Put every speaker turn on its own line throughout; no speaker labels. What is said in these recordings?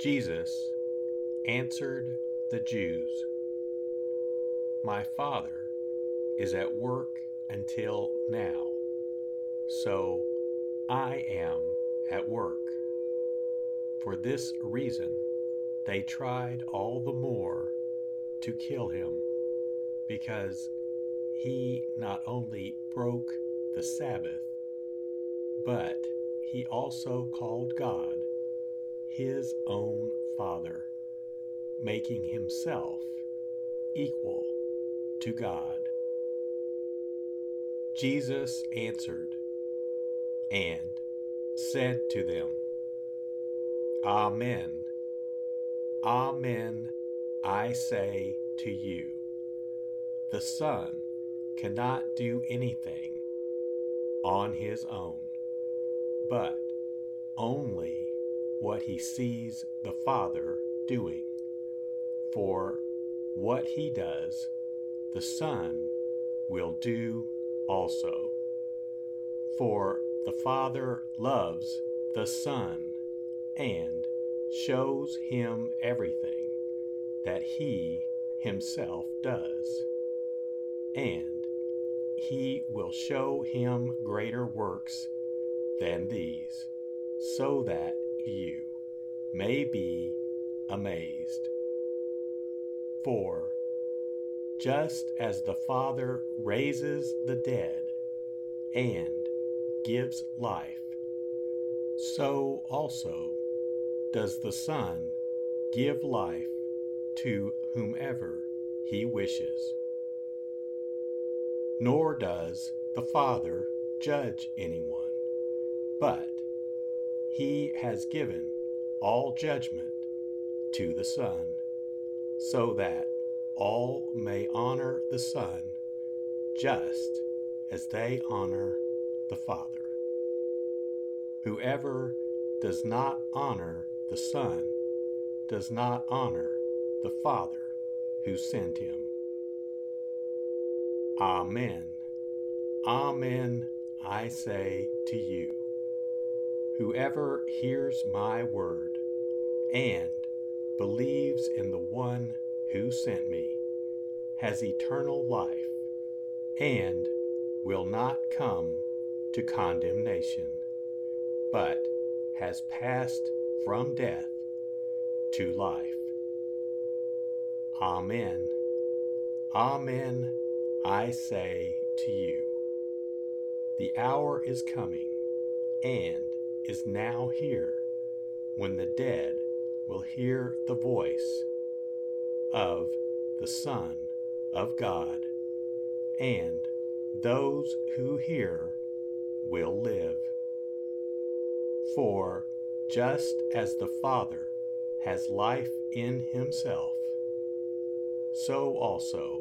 Jesus answered the Jews, My Father is at work until now, so I am at work. For this reason, they tried all the more to kill him, because he not only broke the Sabbath, but he also called God his own Father, making himself equal to God. Jesus answered and said to them, Amen, Amen, I say to you, the Son cannot do anything on his own, but only what he sees the Father doing. For what he does, the Son will do also. For the Father loves the Son and shows him everything that he himself does. And he will show him greater works than these, so that you may be amazed. For just as the Father raises the dead and gives life, so also does the Son give life to whomever he wishes. Nor does the Father judge anyone But he has given all judgment to the Son, so that all may honor the Son just as they honor the Father. Whoever does not honor the Son does not honor the Father who sent him. Amen. Amen, I say to you. Whoever hears my word and believes in the one who sent me has eternal life and will not come to condemnation, but has passed from death to life. Amen. Amen, I say to you. The hour is coming and is now here when the dead will hear the voice of the Son of God, and those who hear will live. For just as the Father has life in himself, so also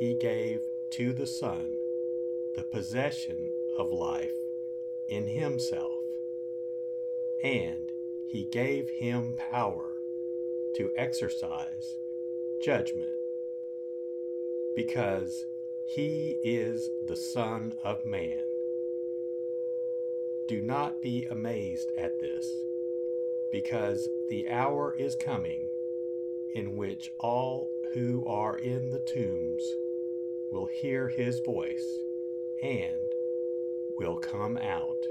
he gave to the Son the possession of life in himself, and he gave him power to exercise judgment, because he is the Son of Man. Do not be amazed at this, because the hour is coming in which all who are in the tombs will hear his voice and will come out.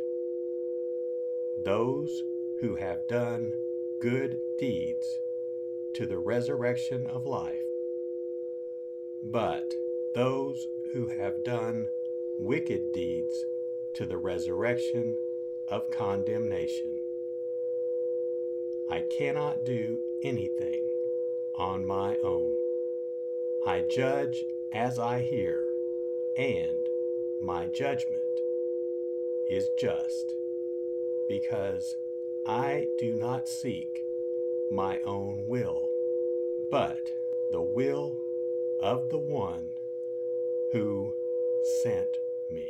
Those who have done good deeds to the resurrection of life, but those who have done wicked deeds to the resurrection of condemnation. I cannot do anything on my own. I judge as I hear, and my judgment is just, because I do not seek my own will, but the will of the one who sent me.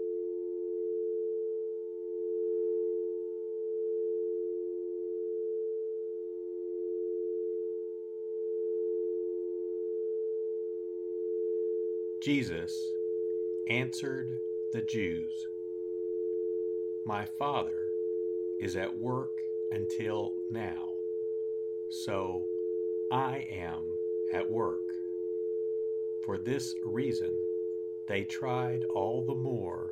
Jesus answered the Jews, My Father is at work until now, so I am at work. For this reason, they tried all the more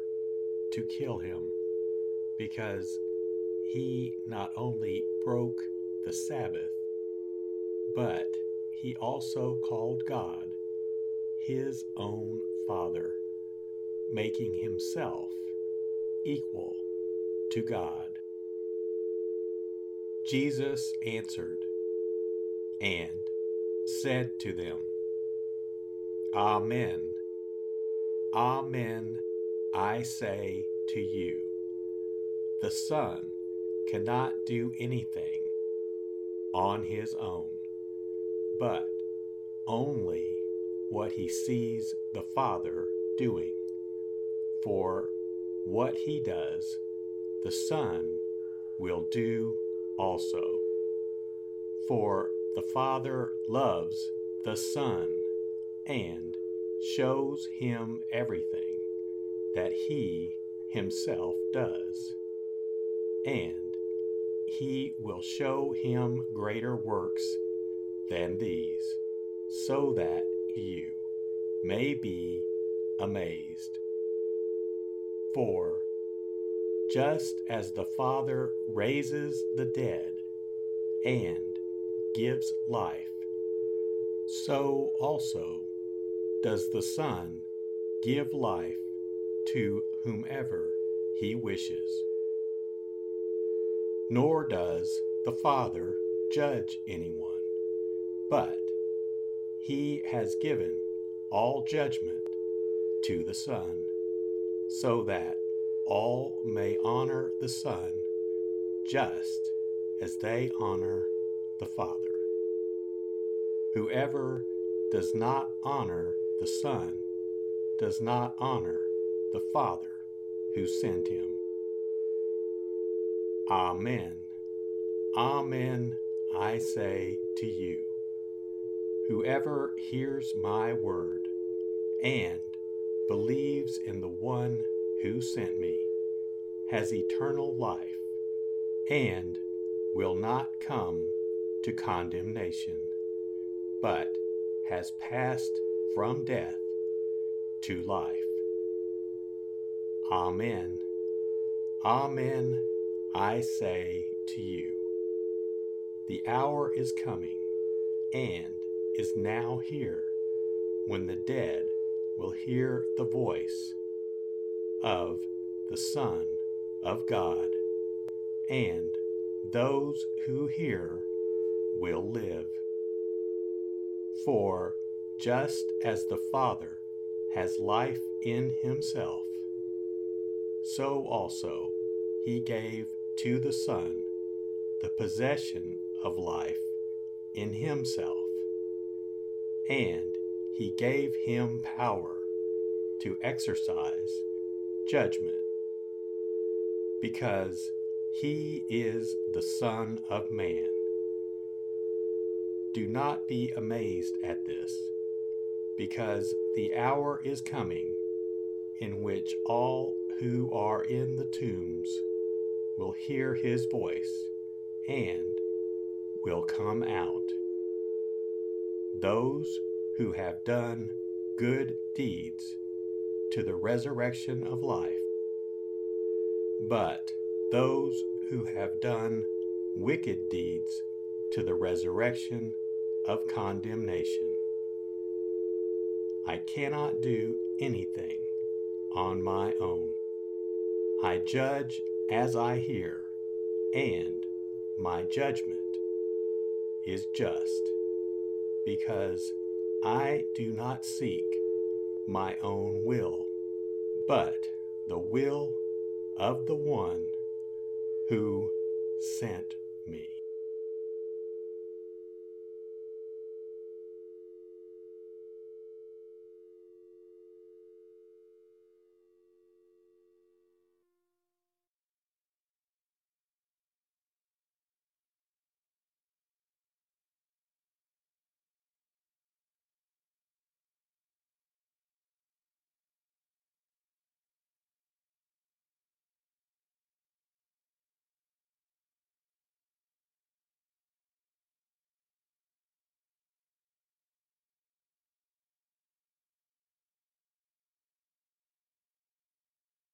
to kill him, because he not only broke the Sabbath, but he also called God his own Father, making himself equal to God. Jesus answered and said to them, Amen, Amen, I say to you, the Son cannot do anything on his own, but only what he sees the Father doing. For what he does, the Son will do also. For the Father loves the Son and shows him everything that he himself does. And he will show him greater works than these, so that you may be amazed. For just as the Father raises the dead and gives life, so also does the Son give life to whomever he wishes. Nor does the Father judge anyone, but he has given all judgment to the Son, so that all may honor the Son just as they honor the Father. Whoever does not honor the Son does not honor the Father who sent him. Amen. Amen, I say to you. Whoever hears my word and believes in the one who sent me has eternal life and will not come to condemnation, but has passed from death to life. Amen. Amen, I say to you. The hour is coming and is now here when the dead will hear the voice of the Son of God, and those who hear will live. For just as the Father has life in himself, so also he gave to the Son the possession of life in himself, and he gave him power to exercise judgment, because he is the Son of Man. Do not be amazed at this, because the hour is coming in which all who are in the tombs will hear his voice and will come out. Those who have done good deeds to the resurrection of life, but those who have done wicked deeds to the resurrection of condemnation. I cannot do anything on my own. I judge as I hear, and my judgment is just, because I do not seek my own will, but the will of the one who sent me.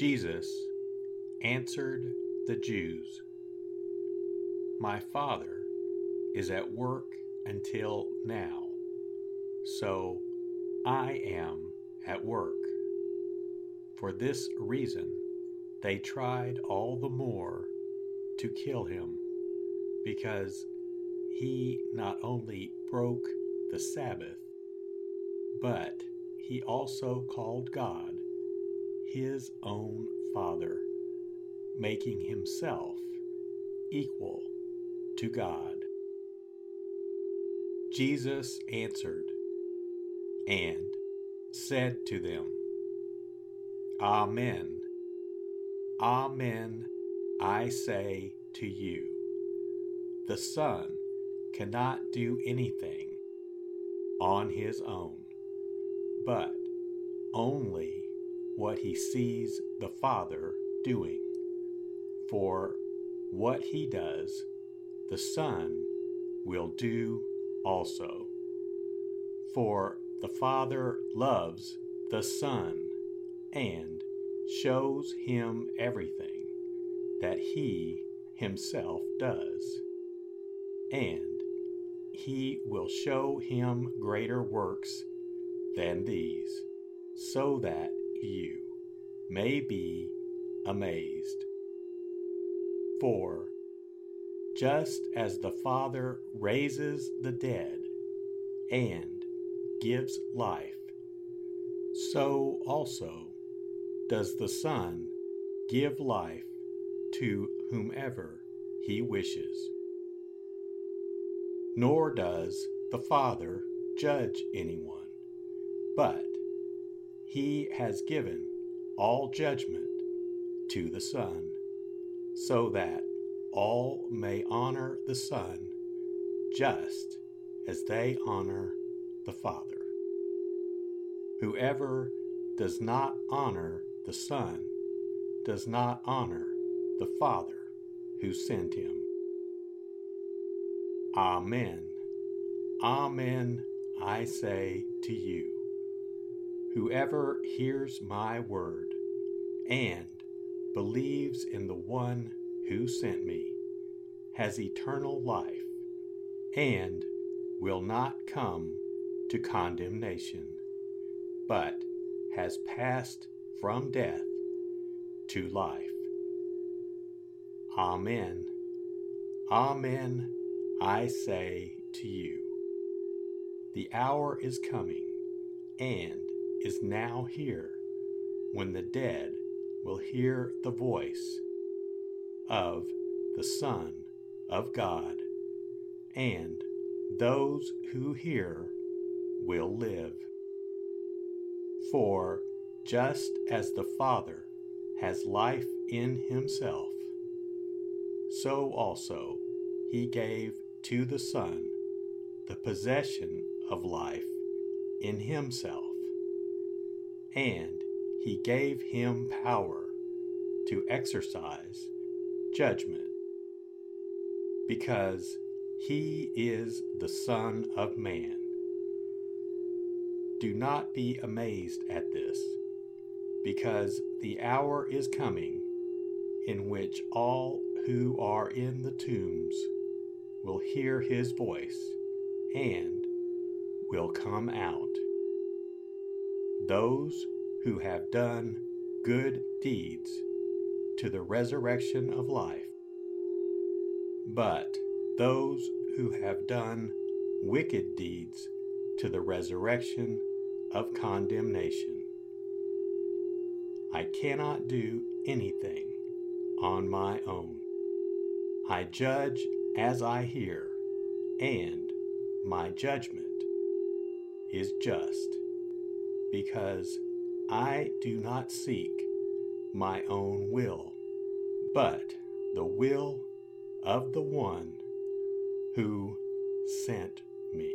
Jesus answered the Jews, My Father is at work until now, so I am at work. For this reason, they tried all the more to kill him, because he not only broke the Sabbath, but he also called God his own Father, making himself equal to God. Jesus answered and said to them, Amen, Amen, I say to you, the Son cannot do anything on his own, but only what he sees the Father doing. For what he does, the Son will do also. For the Father loves the Son and shows him everything that he himself does. And he will show him greater works than these, so that you may be amazed. For just as the Father raises the dead and gives life, so also does the Son give life to whomever he wishes. Nor does the Father judge anyone, but he has given all judgment to the Son, so that all may honor the Son just as they honor the Father. Whoever does not honor the Son does not honor the Father who sent him. Amen. Amen, I say to you. Whoever hears my word and believes in the one who sent me has eternal life and will not come to condemnation, but has passed from death to life. Amen. Amen, I say to you. The hour is coming, and is now here when the dead will hear the voice of the Son of God, and those who hear will live. For just as the Father has life in himself, so also he gave to the Son the possession of life in himself and he gave him power to exercise judgment because he is the Son of Man. Do not be amazed at this, because the hour is coming in which all who are in the tombs will hear his voice and will come out those who have done good deeds to the resurrection of life, but those who have done wicked deeds to the resurrection of condemnation. I cannot do anything on my own. I judge as I hear, and my judgment is just, because I do not seek my own will, but the will of the one who sent me.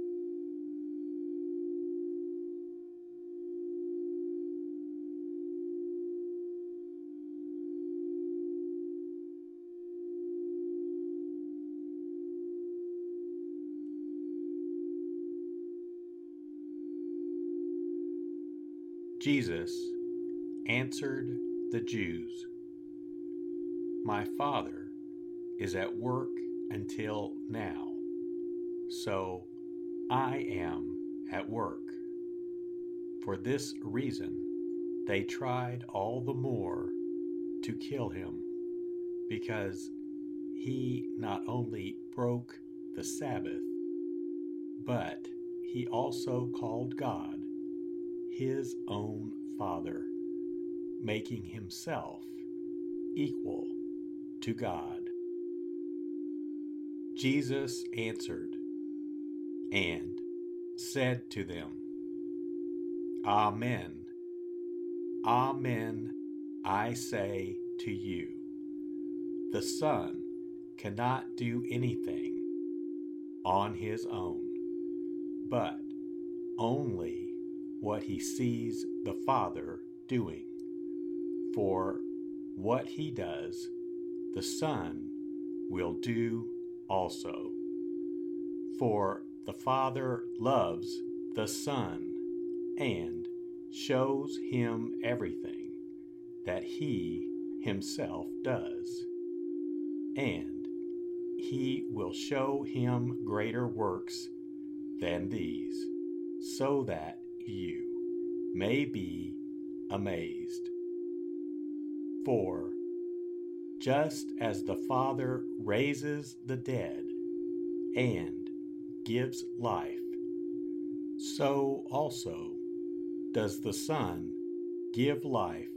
Jesus answered the Jews, My Father is at work until now, so I am at work. For this reason, they tried all the more to kill him, because he not only broke the Sabbath, but he also called God his own Father, making himself equal to God. Jesus answered and said to them, Amen, Amen, I say to you, the Son cannot do anything on his own, but only what he sees the Father doing. For what he does, the Son will do also. For the Father loves the Son and shows him everything that he himself does. And he will show him greater works than these, so that you may be amazed. For just as the Father raises the dead and gives life, so also does the Son give life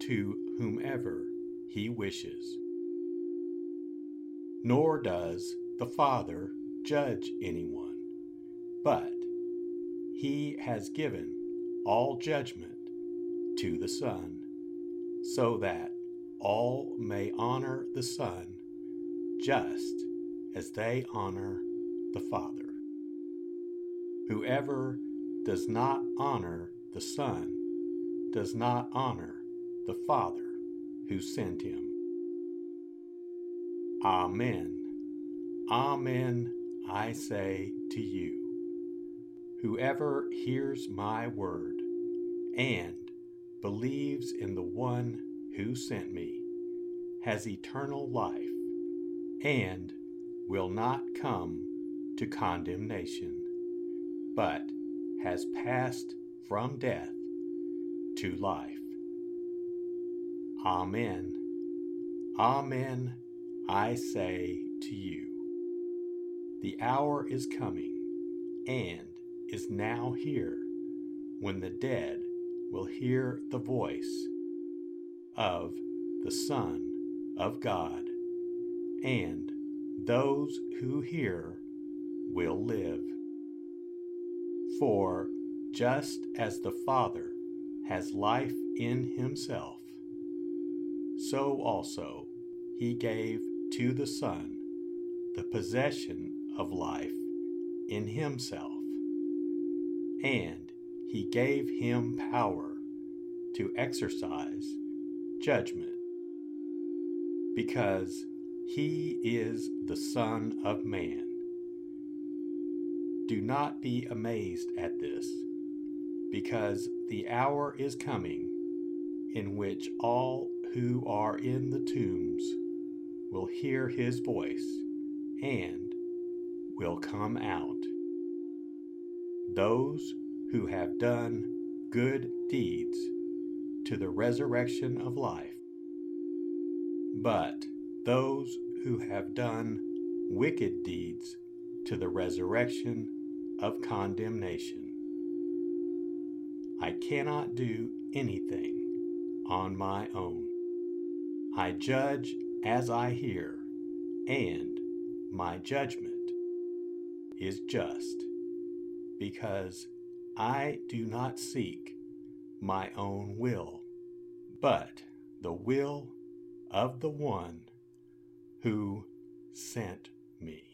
to whomever he wishes. Nor does the Father judge anyone, but he has given all judgment to the Son, so that all may honor the Son just as they honor the Father. Whoever does not honor the Son does not honor the Father who sent him. Amen. Amen, I say to you Whoever hears my word and believes in the one who sent me has eternal life and will not come to condemnation, but has passed from death to life. Amen. Amen, I say to you. The hour is coming, and is now here, when the dead will hear the voice of the Son of God, and those who hear will live. For just as the Father has life in himself, so also he gave to the Son the possession of life in himself and he gave him power to exercise judgment because he is the Son of Man. Do not be amazed at this, because the hour is coming in which all who are in the tombs will hear his voice and will come out those who have done good deeds to the resurrection of life, but those who have done wicked deeds to the resurrection of condemnation. I cannot do anything on my own. I judge as I hear, and my judgment is just because I do not seek my own will, but the will of the one who sent me.